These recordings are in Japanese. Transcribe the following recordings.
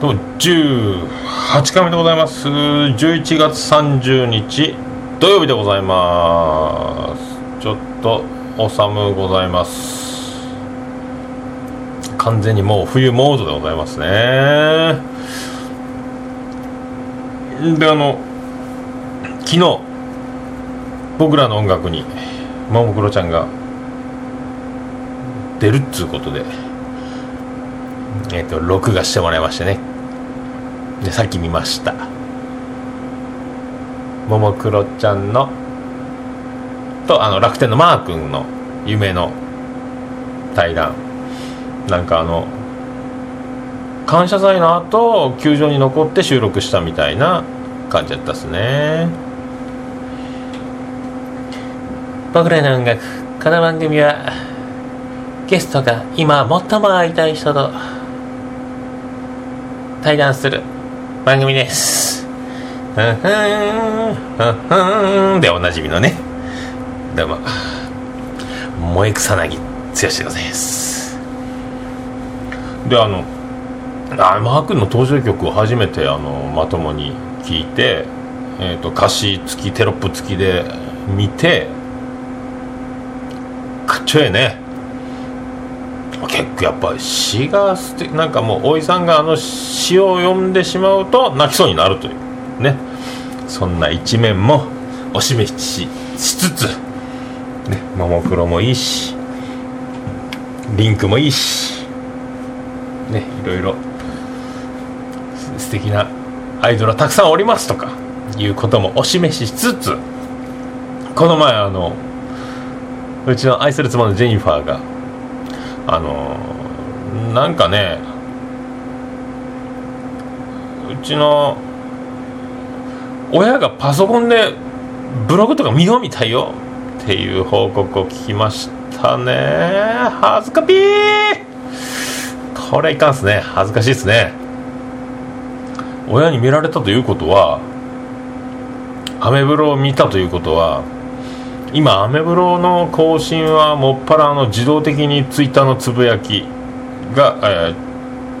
どうも18回目でございます。11月30日土曜日でございます。ちょっとお寒ございます。完全にもう冬モードでございますね。であの昨日僕らの音楽にももクロちゃんが出るっつうことでえっ、ー、と録画してもらいましてね。でさっき見ました。ももクロちゃんのとあの楽天のマー君の夢の対談。なんかあの感謝祭の後球場に残って収録したみたいな感じだったっすね。僕らの音楽この番組はゲストが今最も会いたい人と対談する番組です。ふんふんふんふんでおなじみのね。どうも、萌え草薙剛でございます。で、あの、あマー君の登場曲を初めてあのまともに聞いて、えーと、歌詞付きテロップ付きで見てかっちょええね結構やっぱ詩が素敵なんかもうおいさんがあの詩を読んでしまうと泣きそうになるというね。そんな一面もお示ししつつねももクロもいいしリンクもいいしねいろいろ素敵なアイドルはたくさんおりますとかいうこともお示ししつつこの前あのうちの愛する妻のジェニファーがあのなんかねうちの親がパソコンでブログとか見ようみたいよ。っていう報告を聞きましたね。恥ずかぴーこれいかんすね。恥ずかしいっすね。親に見られたということはアメブロを見たということは今アメブロの更新はもっぱらの自動的にツイッターのつぶやきが、え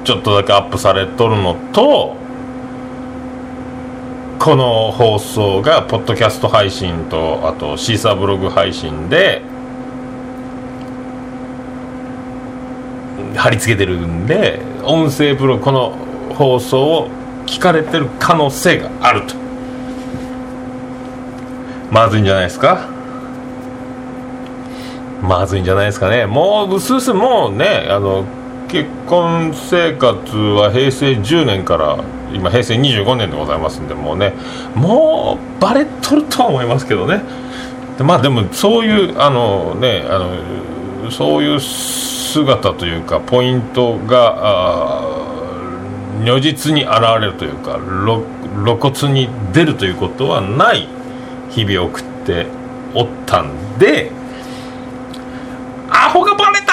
ー、ちょっとだけアップされとるのとこの放送がポッドキャスト配信とあとシーサーブログ配信で貼り付けてるんで音声ブログこの放送を聞かれてる可能性があると。まずいんじゃないですか？まずいんじゃないですかね。もううすうすもうねあの結婚生活は平成10年から今平成25年でございますんでもうねもうバレとるとは思いますけどね。でまあでもそういうあのねあのそういう姿というかポイントが如実に現れるというか露骨に出るということはない日々を送っておったんでアホがバレた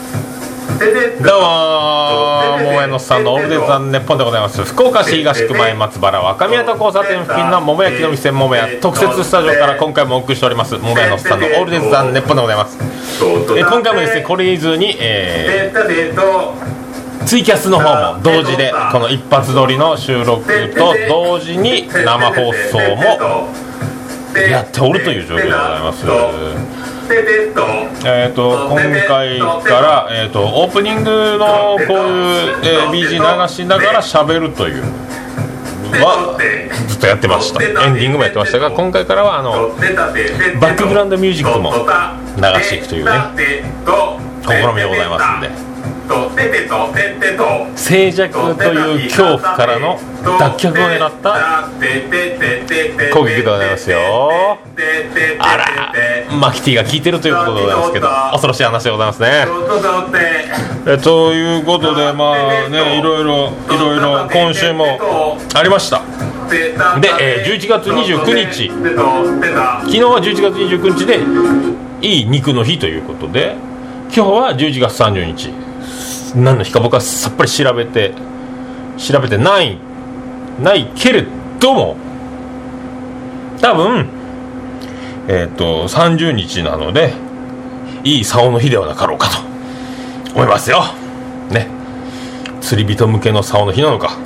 どうも桃屋のさんのオールデザンネッポンでございます。福岡市東区前松原若宮と交差点付近の桃焼きの店桃屋特設スタジオから今回もお送りしております桃屋のさんのオールデザンネッポンでございます。え今回もですねこれ以上に、えー、ツイキャスの方も同時でこの一発撮りの収録と同時に生放送もやっておるという状況でございます。えーと、今回から、えーと、オープニングのこういう、えー、BG 流しながら喋るというはずっとやってましたエンディングもやってましたが今回からはあのバックグラウンドミュージックも流していくというね試みでございますんで。静寂という恐怖からの脱却を狙った攻撃でございますよあらマキティが聞いてるということでございますけど恐ろしい話でございますねえということでまあねいろいろいろいろ今週もありましたで、えー、11月29日昨日は11月29日でいい肉の日ということで今日は11月30日何の日か僕はさっぱり調べて調べてないないけれども多分えっ、ー、と30日なのでいい竿の日ではなかろうかと思いますよ。ね。釣り人向けの竿の日なのか。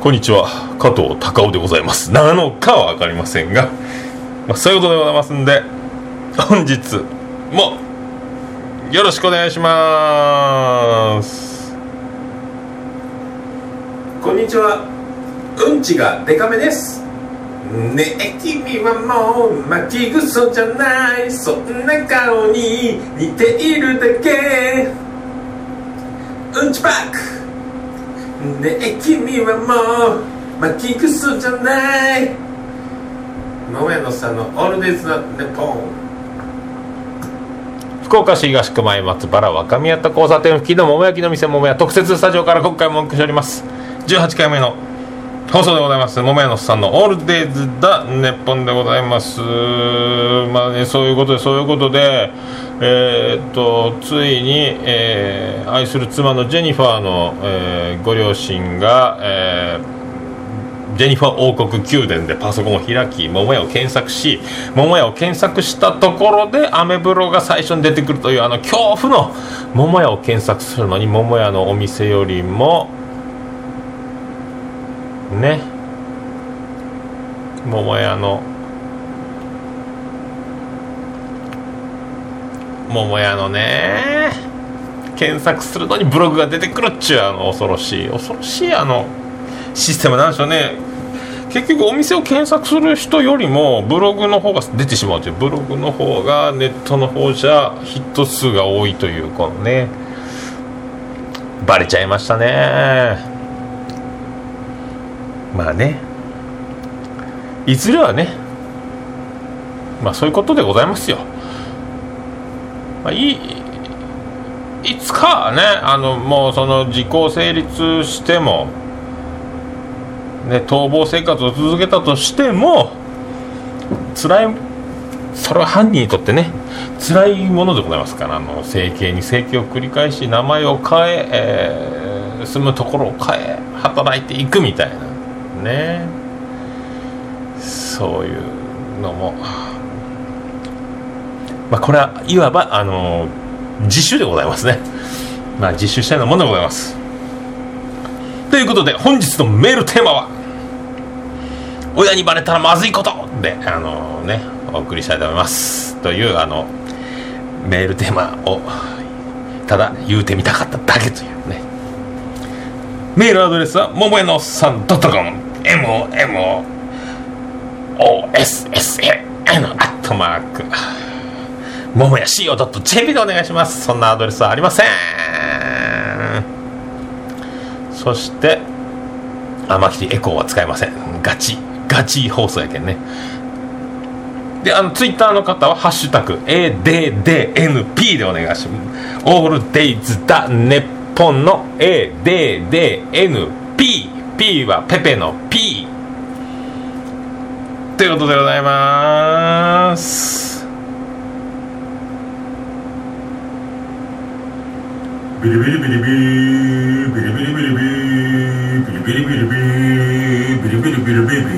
こんにちは。加藤隆夫でございます。なのかは分かりませんが、まあ、そういうことでございますんで本日もよろしくお願いします。こんにちは。うんちがデカめです。ねえ君はもう巻きぐそじゃない。そんな顔に似ているだけ。うんちパック。ねえ君はもう巻きぐそじゃない。桃屋のさんのオールデイズのネポン福岡市東区前松原若宮田交差点付近の桃焼きの店桃屋特設スタジオから今回もお送りしております。18回目の放送でございます。桃屋のさんの「オールデイズ・だネッポン」でございます。まあねそういうことでそういうことでえー、っとついに、えー、愛する妻のジェニファーの、えー、ご両親が、えージェニファー王国宮殿でパソコンを開き桃屋を検索し桃屋を検索したところでアメブロが最初に出てくるというあの恐怖の桃屋を検索するのに桃屋のお店よりもね桃屋の桃屋のね検索するのにブログが出てくるっちゅうあの恐ろしい恐ろしいあのシステムなんでしょうね。結局お店を検索する人よりもブログの方が出てしまうという。ブログの方がネットの方じゃヒット数が多いというこのね。バレちゃいましたね。まあね。いずれはね。まあそういうことでございますよ、まあ、いいいつかねあのもうその時効成立してもね、逃亡生活を続けたとしても辛いそれは犯人にとってね辛いものでございますからあの整形に整形を繰り返し名前を変ええー、住むところを変え働いていくみたいなね。そういうのも、まあ、これはいわばあの自首でございますね、まあ、自首したようなものでございます。ということで本日のメールテーマは親にバレたらまずいことで、あのー、ね、お送りしたいと思います。という、あの、メールテーマを、ただ言うてみたかっただけというね。メールアドレスは、ももやのおっさん .com、momossn、アットマーク、ももや co.jp でお願いします。そんなアドレスはありません。そして、天きエコーは使いません。ガチ。ガチ放送やけんね。であのツイッターの方は「ハッシュタグ #ADDNP」でお願いします。オールデイズ・だネポンの ADDNP P はペペの P ということでございます。ビリビリビリビリビリビリビリビリビリビリビリビリビリビリビリビリビリ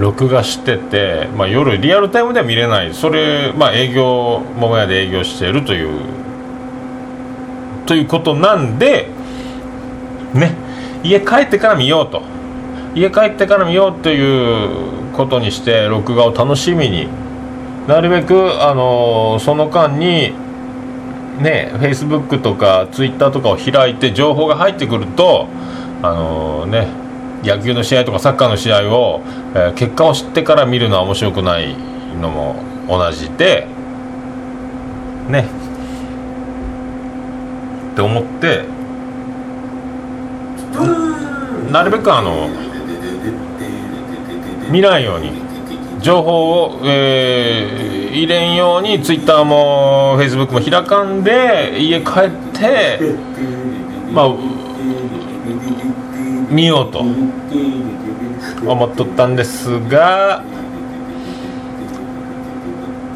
録画してて、まあ、夜リアルタイムでは見れない。それ、まあ、営業桃屋で営業しているというということなんでね家帰ってから見ようと。家帰ってから見ようということにして録画を楽しみに。なるべく、あのー、その間にね Facebook とか Twitter とかを開いて情報が入ってくるとあのー、ね野球の試合とかサッカーの試合を、えー結果を知ってから見るのは面白くないのも同じでね。って思ってなるべくあの見ないように情報を、えー入れんようにツイッターもフェイスブックも開かんで家帰ってまあ見ようと。思っとったんですが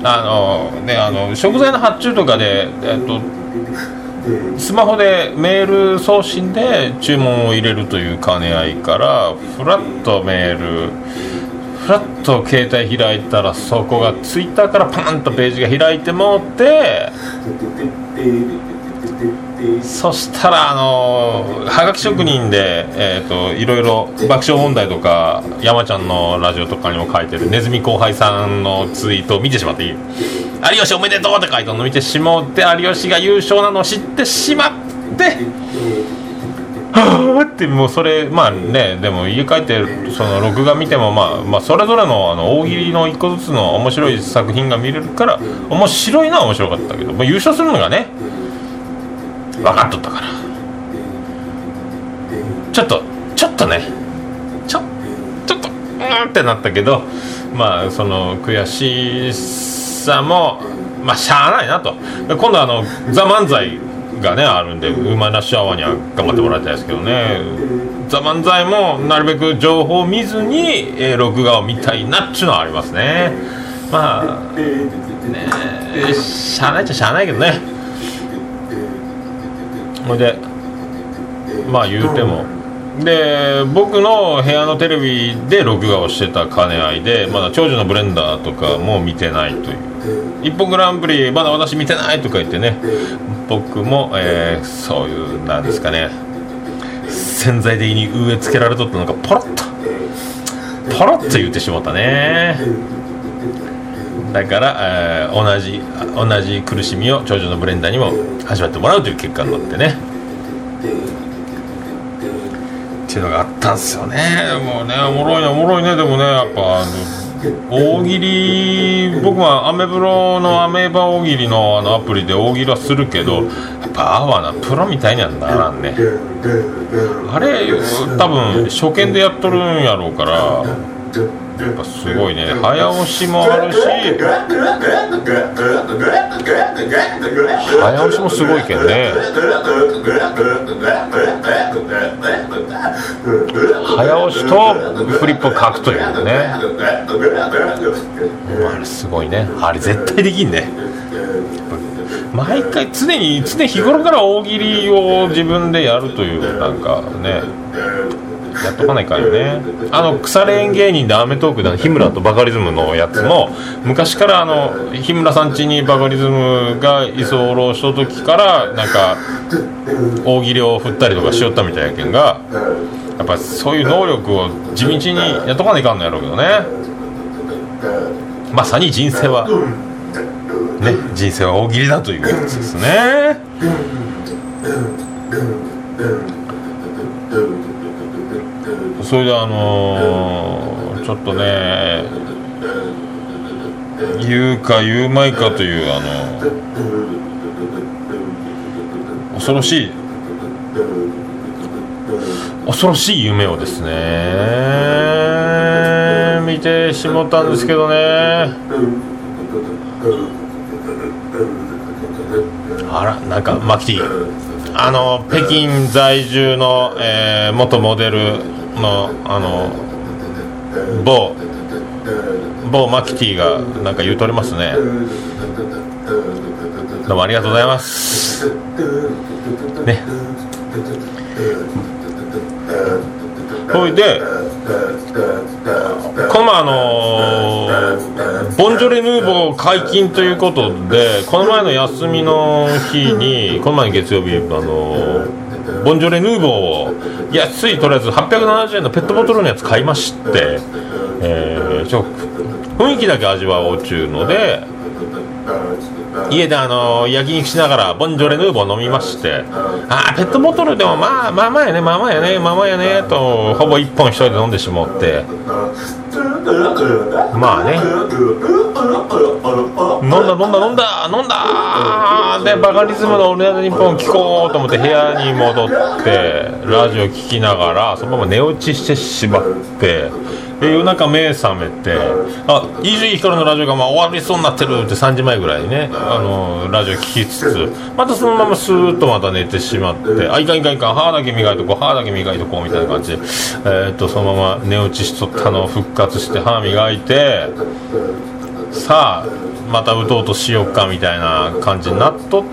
あのねあの食材の発注とかでえっとスマホでメール送信で注文を入れるという兼ね合いからフラッとメールフラッと携帯開いたらそこがツイッターからパンとページが開いてもってそしたらあのはがき職人で、えー、といろいろ爆笑問題とか山ちゃんのラジオとかにも書いてるネズミ後輩さんのツイートを見てしまっていい有吉おめでとうって書いてるのを見てしまって有吉が優勝なのを知ってしまってはあってもうそれまあねでも家帰ってその録画見てもまあ、まあ、それぞれのあの大喜利の一個ずつの面白い作品が見れるから面白いのは面白かったけど、まあ、優勝するのがね分かっとったから。ちょっとちょっとね。ちょちょっとうんってなったけどまあその悔しさもまあしゃあないなと。今度あの「ザ漫才がねあるんでウーマンラッシュアワーには頑張ってもらいたいですけどね「ザ漫才もなるべく情報を見ずに、えー録画を見たいなっちゅうのはありますね。まあねしゃあないっちゃしゃあないけどね。ほいでまあ言うても。で僕の部屋のテレビで録画をしてた兼ね合いでまだ長女のブレンダーとかも見てないという「一本グランプリまだ私見てない」とか言ってね。僕も、えーそういうなんですかね。潜在的に植え付けられとったのがポロッと。ポロッと言ってしまったね。だから、えー同じ同じ苦しみを長女のブレンダーにも味わってもらうという結果になってね。っていうのがあったんですよね。もうねおもろいねおもろいね。でもねやっぱあの大喜利僕はアメブロのアメーバ大喜利のあのアプリで大喜利はするけどやっぱあわなプロみたいにはならんね。あれ多分初見でやっとるんやろうからやっぱすごいね。早押しもあるし。早押しもすごいけんね。早押しとフリップを書くというね。あれすごいね。あれ絶対できんね。毎回常に常日頃から大喜利を自分でやるというなんかねやっとかないかんよね。あの腐れ縁芸人で『アメトーク』で日村とバカリズムのやつも昔からあの日村さん家にバカリズムが居候した時からなんか大喜利を振ったりとかしよったみたいやけんがやっぱそういう能力を地道にやっとかないかんのやろうけどね。まさに人生はね人生は大喜利だというやつですね。それであのーちょっとね言うか言うまいかというあの恐ろしい恐ろしい夢をですね見てしもったんですけどね。あらなんかマキティ。あの北京在住の、えー元モデルのあの某某マキティがなんか言うとりますね。どうもありがとうございます。ね。ほいでこの前あのーボンジョレ・ヌーボー解禁ということでこの前の休みの日にこの前の月曜日あのーボンジョレ・ヌーボーを安いとりあえず870円のペットボトルのやつ買いまして、えーーちょ雰囲気だけ味わおうちゅうので家であの焼肉しながらボンジョレ・ヌーボー飲みましてああペットボトルでもまあまあまあやねまあまあやねまあまあやねとほぼ1本一人で飲んでしまって。まあね。飲んだ飲んだ飲んだ飲んだでバカリズムの「オールナイトニッポン」聞こうと思って部屋に戻ってラジオ聞きながらそのまま寝落ちしてしまって。で夜中目覚めてあ伊集院光のラジオがまあ終わりそうになってるって3時前ぐらいにねあのラジオ聞きつつまたそのままスーッとまた寝てしまってあいかんいかんいかん歯だけ磨いとこう歯だけ磨いとこうみたいな感じで、えー、っとそのまま寝落ちしとったのを復活して歯磨いてさあまた打とうとしようかみたいな感じになっとっ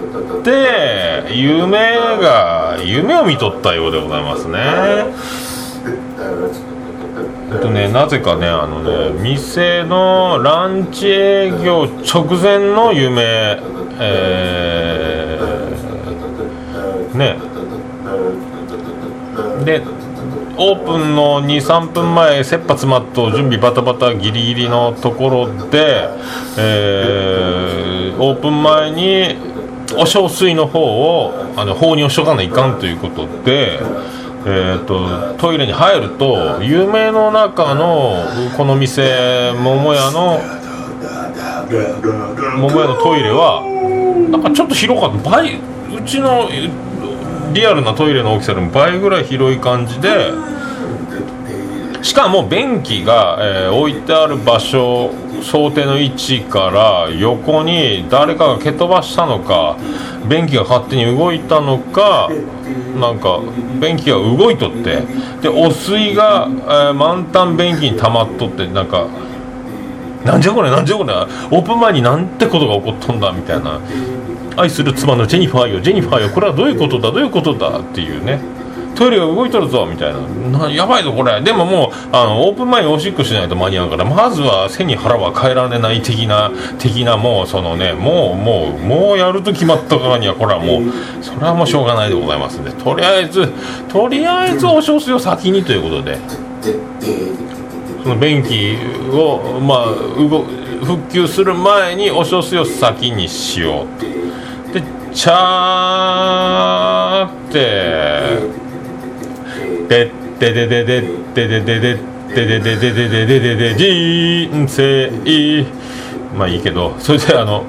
て夢が夢を見とったようでございますね。えっとねなぜかねあのね店のランチ営業直前の夢えー、ねでオープンの23分前切羽詰まっと準備バタバタギリギリのところで、えー、オープン前にお小水の方をあの放入しとかないかんということで。えーと、トイレに入ると夢の中のこの店桃屋の桃屋のトイレはなんかちょっと広かった。倍うちのリアルなトイレの大きさでも倍ぐらい広い感じでしかも便器が、えー、置いてある場所想定の位置から横に誰かが蹴飛ばしたのか便器が勝手に動いたのかなんか便器が動いとってで汚水が、えー、満タン便器に溜まっとってなんかなんじゃこれなんじゃこれオープン前になんてことが起こっとんだみたいな。愛する妻のジェニファーよジェニファーよこれはどういうことだどういうことだっていうね。トイレが動いとるぞみたいな。やばいぞこれ。でももうあのオープン前におしっこしないと間に合うからまずは背に腹は変えられない的な的なもうそのねもうもうもうやると決まったからにはこれはもうそれはもうしょうがないでございますんで。とりあえずとりあえずお小水を先にということで。その便器をまあ動復旧する前にお小水を先にしよう。でチャーってでででででででででででででででででで人生まあいいけどそれであの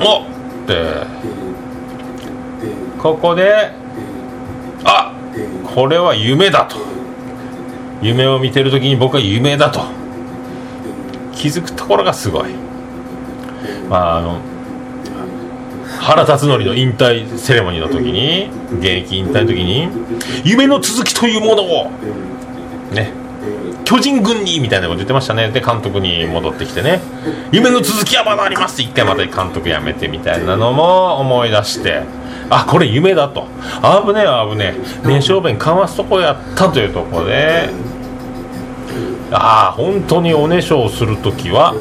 おってここであこれは夢だと夢を見てる時に僕は夢だと気づくところがすごいまああの原辰徳の引退セレモニーの時に現役引退の時に夢の続きというものをね巨人軍にみたいなこと言ってましたね。で監督に戻ってきてね。夢の続きはまだあります。って一回また監督辞めてみたいなのも思い出して。あこれ夢だと。危ねえ危ねえ。名勝弁かますとこやったというとこで。ああ本当におねしょをする時は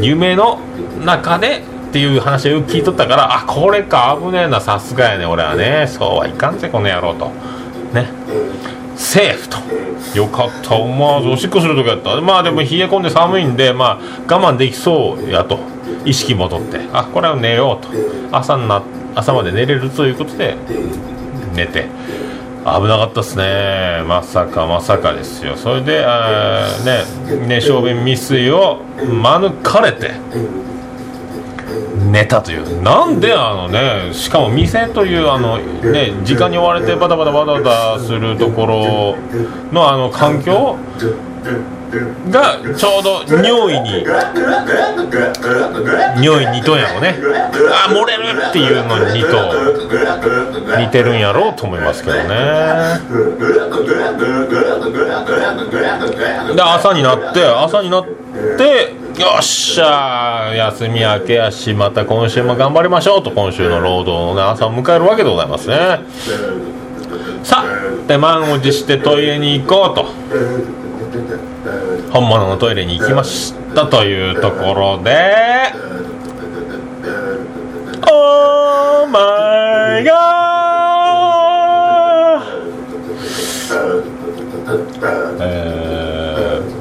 夢の中でっていう話を聞いとったからあこれか危ねえなさすがやね俺はね。そうはいかんぜこの野郎と。ね。セーフと。よかった。思わずおしっこするときやった。まあでも冷え込んで寒いんでまあ我慢できそうやと。意識戻って。あこれは寝ようと。朝な朝まで寝れるということで寝て。危なかったっすね。まさかまさかですよ。それであねね小便未遂を免れて。寝たという。なんであのねしかも店というあのね時間に追われてバタバタバタバタするところのあの環境がちょうど尿意に尿意に似とやろね。あ漏れるっていうのに似と似てるんやろうと思いますけどね。で朝になって朝になってよっしゃ休み明けやしまた今週も頑張りましょうと今週の労働の、朝を迎えるわけでございますね。さあで満を持してトイレに行こうと。本物のトイレに行きましたというところでオーマイガーえー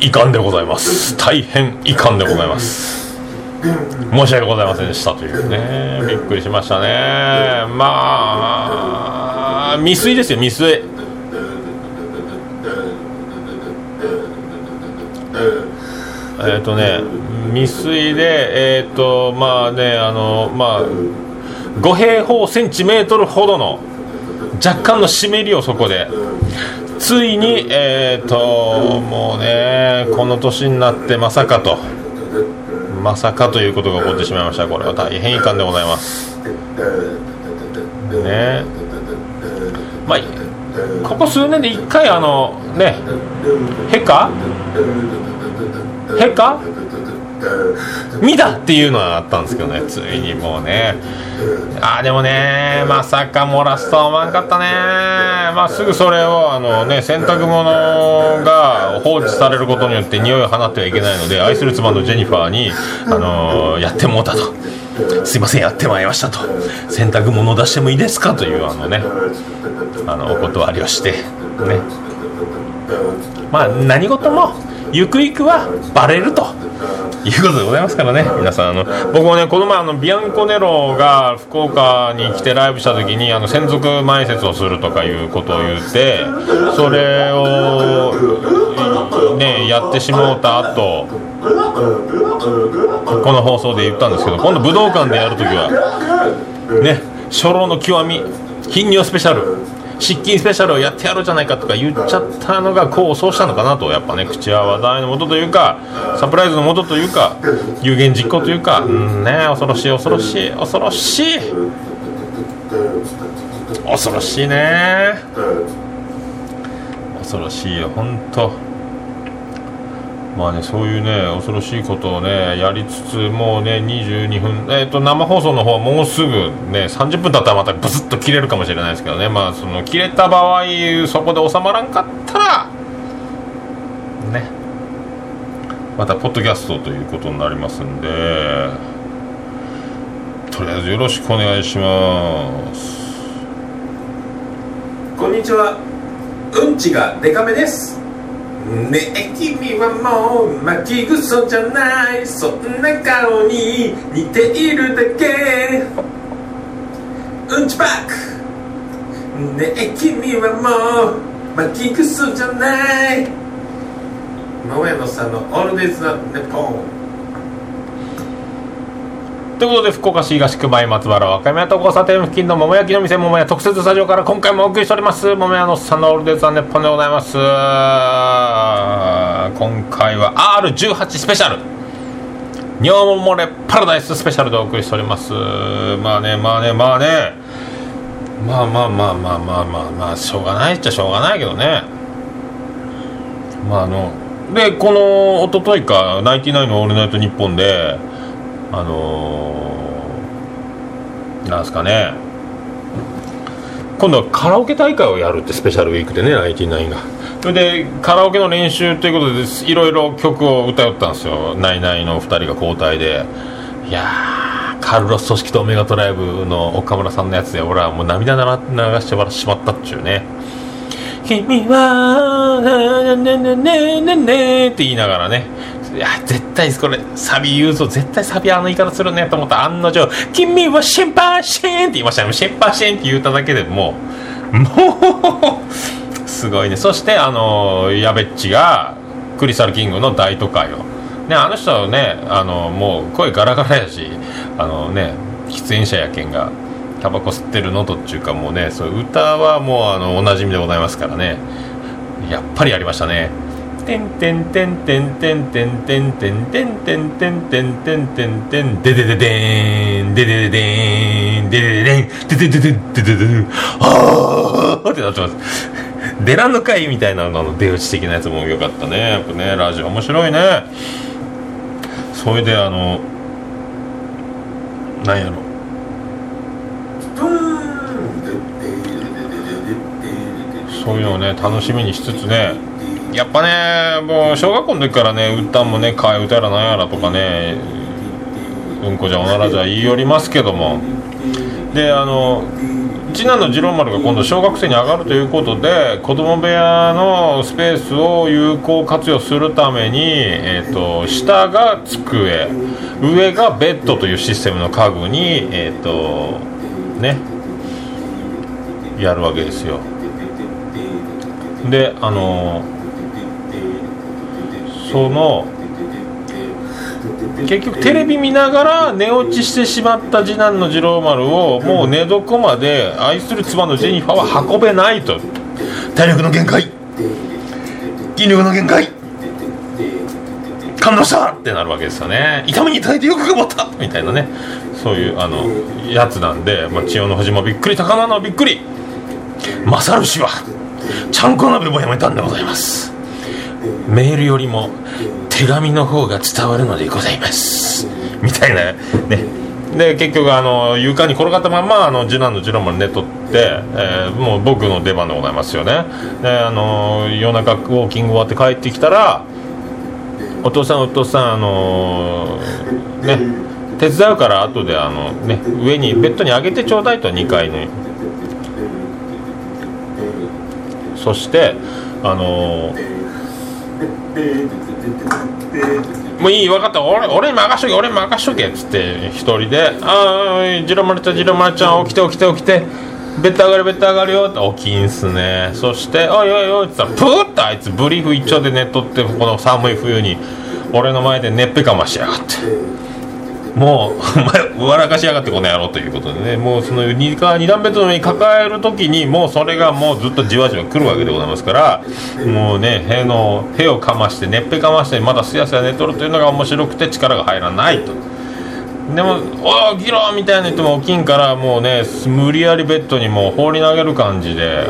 遺憾でございます。大変遺憾でございます。申し訳ございませんでしたというね。びっくりしましたね。まあ未遂ですよ未遂。えっ、ー、とね未遂でえっ、ー、とまあねあのまあ5平方センチメートルほどの若干の湿りをそこでついにえっ、ー、ともうねこの年になってまさかとまさかということが起こってしまいました。これは大変遺憾でございます。ね。まあここ数年で1回あのねへかへか見たっていうのはあったんですけどねついにもうね。ああでもねまさか漏らすとは思わんかったね。まあすぐそれをあのね洗濯物が放置されることによって匂いを放ってはいけないので愛する妻のジェニファーにあのやってもうたと。すいませんやってまいりましたと。洗濯物出してもいいですかというあのねあのお断りをしてね。まあ何事もゆくゆくはバレると。いうことでございますからね。皆さんあの僕もねこの前あのビアンコネロが福岡に来てライブした時にあの専属前説をするとかいうことを言ってそれをねやってしもうた後この放送で言ったんですけど今度武道館でやる時はね初老の極み頻尿スペシャル。失禁スペシャルをやってやろうじゃないかとか言っちゃったのが功を奏したのかなとやっぱね口は話題のもとというかサプライズのもとというか有言実行というかうんね恐ろしい恐ろしい恐ろしい。恐ろしいね。恐ろしいよ本当まあね、そういうね恐ろしいことをねやりつつもうね22分、えーと、生放送の方はもうすぐね30分経ったらまたブスッと切れるかもしれないですけどね。まあその切れた場合そこで収まらんかったらね。またポッドキャストということになりますんでとりあえずよろしくお願いします。こんにちは。うんちがデカめです。ねえ君はもう巻きぐそじゃない。そんな顔に似ているだけ。うんちバック。ねえ君はもう巻きぐそじゃない。桃屋のさんのオールデイズなネポン。ということで福岡市東区前松原若宮と交差点付近の桃焼きの店桃屋特設スタジオから今回もお送りしております。桃屋のさんのオールデイズ・ザ・ネッポンでございます。今回は R18 スペシャル。尿漏れパラダイススペシャルでお送りしております。まあねまあねまあね。まあまあまあまあまあまあまあ。しょうがないっちゃしょうがないけどね。まああのでこのおとといか「ナイティナインのオールナイトニッポン」であのー、なんすかね。今度はカラオケ大会をやるってスペシャルウィークでねナイティナインが。それでカラオケの練習ということでいろいろ曲を歌いったんですよ。ナイナイの2人が交代で。いやカルロス組織とオメガトライブの岡村さんのやつで俺はもう涙流してしまったっちゅうね。君はねねねねねねって言いながらね。いや絶対これサビ言うぞ。絶対サビあの言い方するねと思った案の定「君はシンパーシン」って言いましたね。シンパーシンって言っただけでもうもうすごいね。そしてあのやべっちがクリスタルキングの大都会を。ねあの人はねあのもう声ガラガラやしあのね喫煙者やけんがタバコ吸ってるのとっていうかもうねそう歌はもうあのおなじみでございますからね。やっぱりやりましたね。てんてんてんてんてんてんてんてんてんてんてんてんてんてんてんででででん。ででででん。ででででん。でででででででん。あーってなってます。デラの会みたいなの出打ち的なやつもよかったね。やっぱねラジオ面白いね。それであのなんやろ。そういうのをね楽しみにしつつね。やっぱねもう小学校の時からね歌もね替え歌やらなんやらとかねうんこじゃおならじゃ言いよりますけども。であの次男の次郎丸が今度小学生に上がるということで子供部屋のスペースを有効活用するために、えーと、下が机上がベッドというシステムの家具にえっ、ー、とねやるわけですよ。であのその結局テレビ見ながら寝落ちしてしまった次男の次郎丸をもう寝床まで愛する妻のジェニファーは運べないと。体力の限界。筋力の限界。感動したってなるわけですよね。痛みに耐えてよく頑張った。みたいなね。そういうあのやつなんで、まあ、千代の富士もびっくり高菜のびっくり。勝氏はちゃんこ鍋もやめたんでございます。メールよりも手紙の方が伝わるのでございます。みたいなね。で結局あの床に転がったままあの次男の次郎丸寝とって、えー、もう僕の出番でございますよね。であの夜中ウォーキング終わって帰ってきたらお父さんお父さんあのー、ね手伝うから後であのね上にベッドに上げてちょうだいと2階に。そしてあのーもういい分かった。俺俺に任しとけ俺に任しとけっつって一人で「ああジロマルちゃんジロマルちゃん起きて起きて起きて。ベッド上がるベッド上がるよ」って起きんすね。そして「おいおいおい」っつったらプーッとあいつブリーフ一丁で寝とってこの寒い冬に俺の前でねっぺかましやがって。もうお前笑かしやがってこの野郎ということでねもうその 2, 段ベッドの上に抱えるときにもうそれがもうずっとじわじわ来るわけでございますからもうねへのへをかましてねっぺかましてまだすやすや寝とるというのが面白くて力が入らないと。でも「おお起きろ!」みたいな言っても起きんからもうね無理やりベッドにもう放り投げる感じで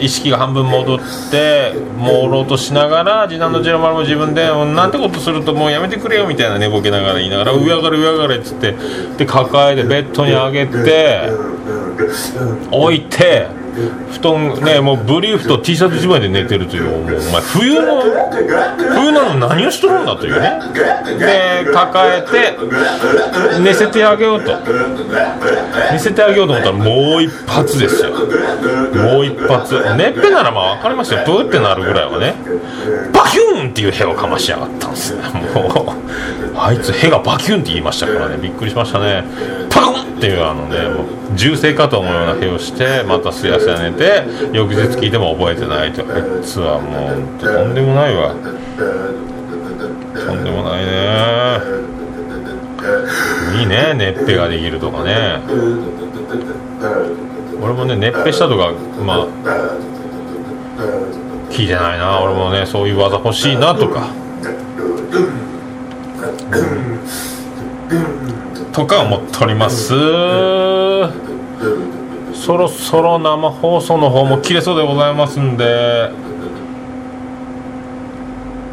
意識が半分戻って朦朧としながら次男の次郎丸も自分で「なんてことするともうやめてくれよ」みたいな寝ぼけながら言いながら「上上がれ上上がれ」っつってで抱えてベッドに上げて置いて。布団ねもうブリーフと T シャツ1枚で寝てるというもうお前冬の冬なの何をしとるんだというね。で抱えて寝せてあげようと。寝せてあげようと思ったらもう一発ですよ。もう一発。ねっぺならまあ分かりますよ。ブーってなるぐらいはね。バキューンっていう部屋をかましやがったんですねもうあいつへがバキューンって言いましたからね。びっくりしましたね。パコンっていうあのねもう銃声かと思うようなへをしてまたすやすや寝て。翌日聞いても覚えてないと。あいつはもうとんでもないわ。とんでもないね。いいね。ねっぺができるとかね。俺もねねっぺしたとかまあ聞いてないな。俺もねそういう技欲しいなとか。とか思っております。そろそろ生放送の方も切れそうでございますんで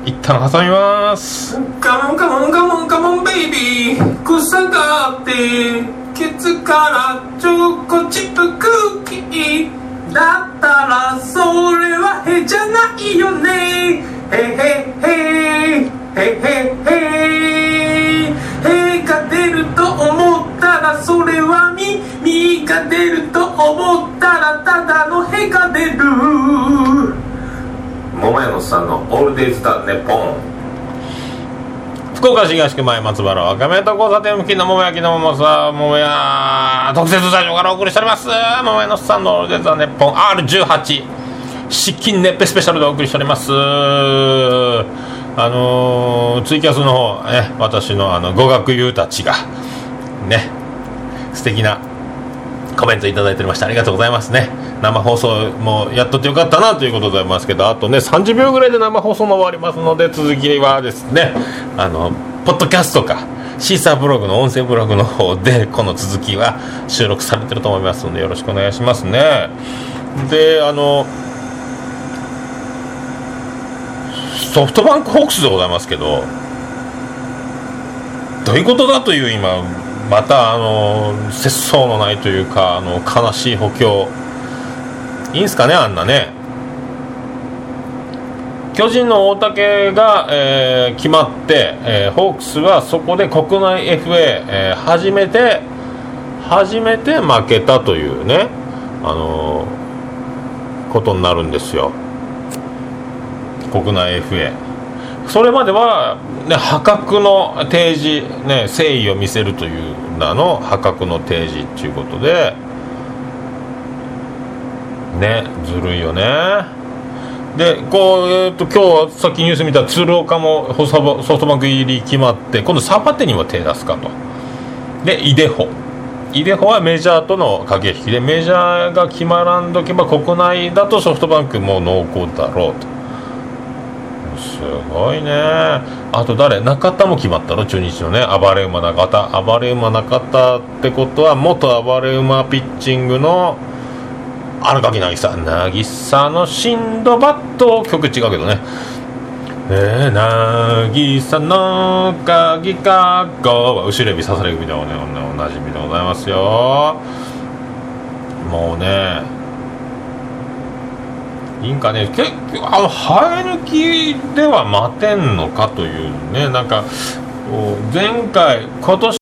一旦挟みます。カモンカモンカモンカモンベイビー草がってケツからチョコチップクッキーだったらそれはへじゃないよね。へへへへへへ。へが出ると思ったらそれはみみが出ると思ったらただのへが出る。桃屋のさんの「オールデイズ・ザ・ネポン」福岡市東区前松原若宮と交差点付近の桃焼きの桃さ桃屋特設スタジオからお送りしております。桃屋のさんの「オールデイズ・ザ・ネポン R18」湿気熱ぺスペシャルでお送りしております。あのー、ツイキャスの方、ね、私のあの語学友たちがね素敵なコメントいただいておりましてありがとうございますね。生放送もやっとってよかったなということでございますけどあとね30秒ぐらいで生放送も終わりますので続きはですねあのポッドキャストかシーサーブログの音声ブログの方でこの続きは収録されてると思いますのでよろしくお願いしますね。であのソフトバンクホークスでございますけどどういうことだという今またあの節操のないというかあの悲しい補強。いいんすかねあんなね。巨人の大竹が、えー、決まって、えー、ホークスはそこで国内 FA、えー、初めて初めて負けたというねあのことになるんですよ。国内 FA それまでは、ね、破格の提示、ね、誠意を見せるという名の破格の提示っていうことでねずるいよね。でこう、えーと、今日さっきニュース見た鶴岡もソフトバンク入り決まって今度サバテにも手出すかと。でイデホ。イデホはメジャーとの駆け引きでメジャーが決まらんどけば国内だとソフトバンクも濃厚だろうと。すごいね。あと誰？中田も決まったの中日のね。暴れ馬中田。暴れ馬中田ってことは元暴れ馬ピッチングの荒垣渚渚のシンドバッド曲違うけどね。えー、渚の鍵かっこは後ろ指刺され組でお,、ね、おなじみでございますよ。もうねいいんかね結局あの生え抜きでは待てんのかというねなんか前回今年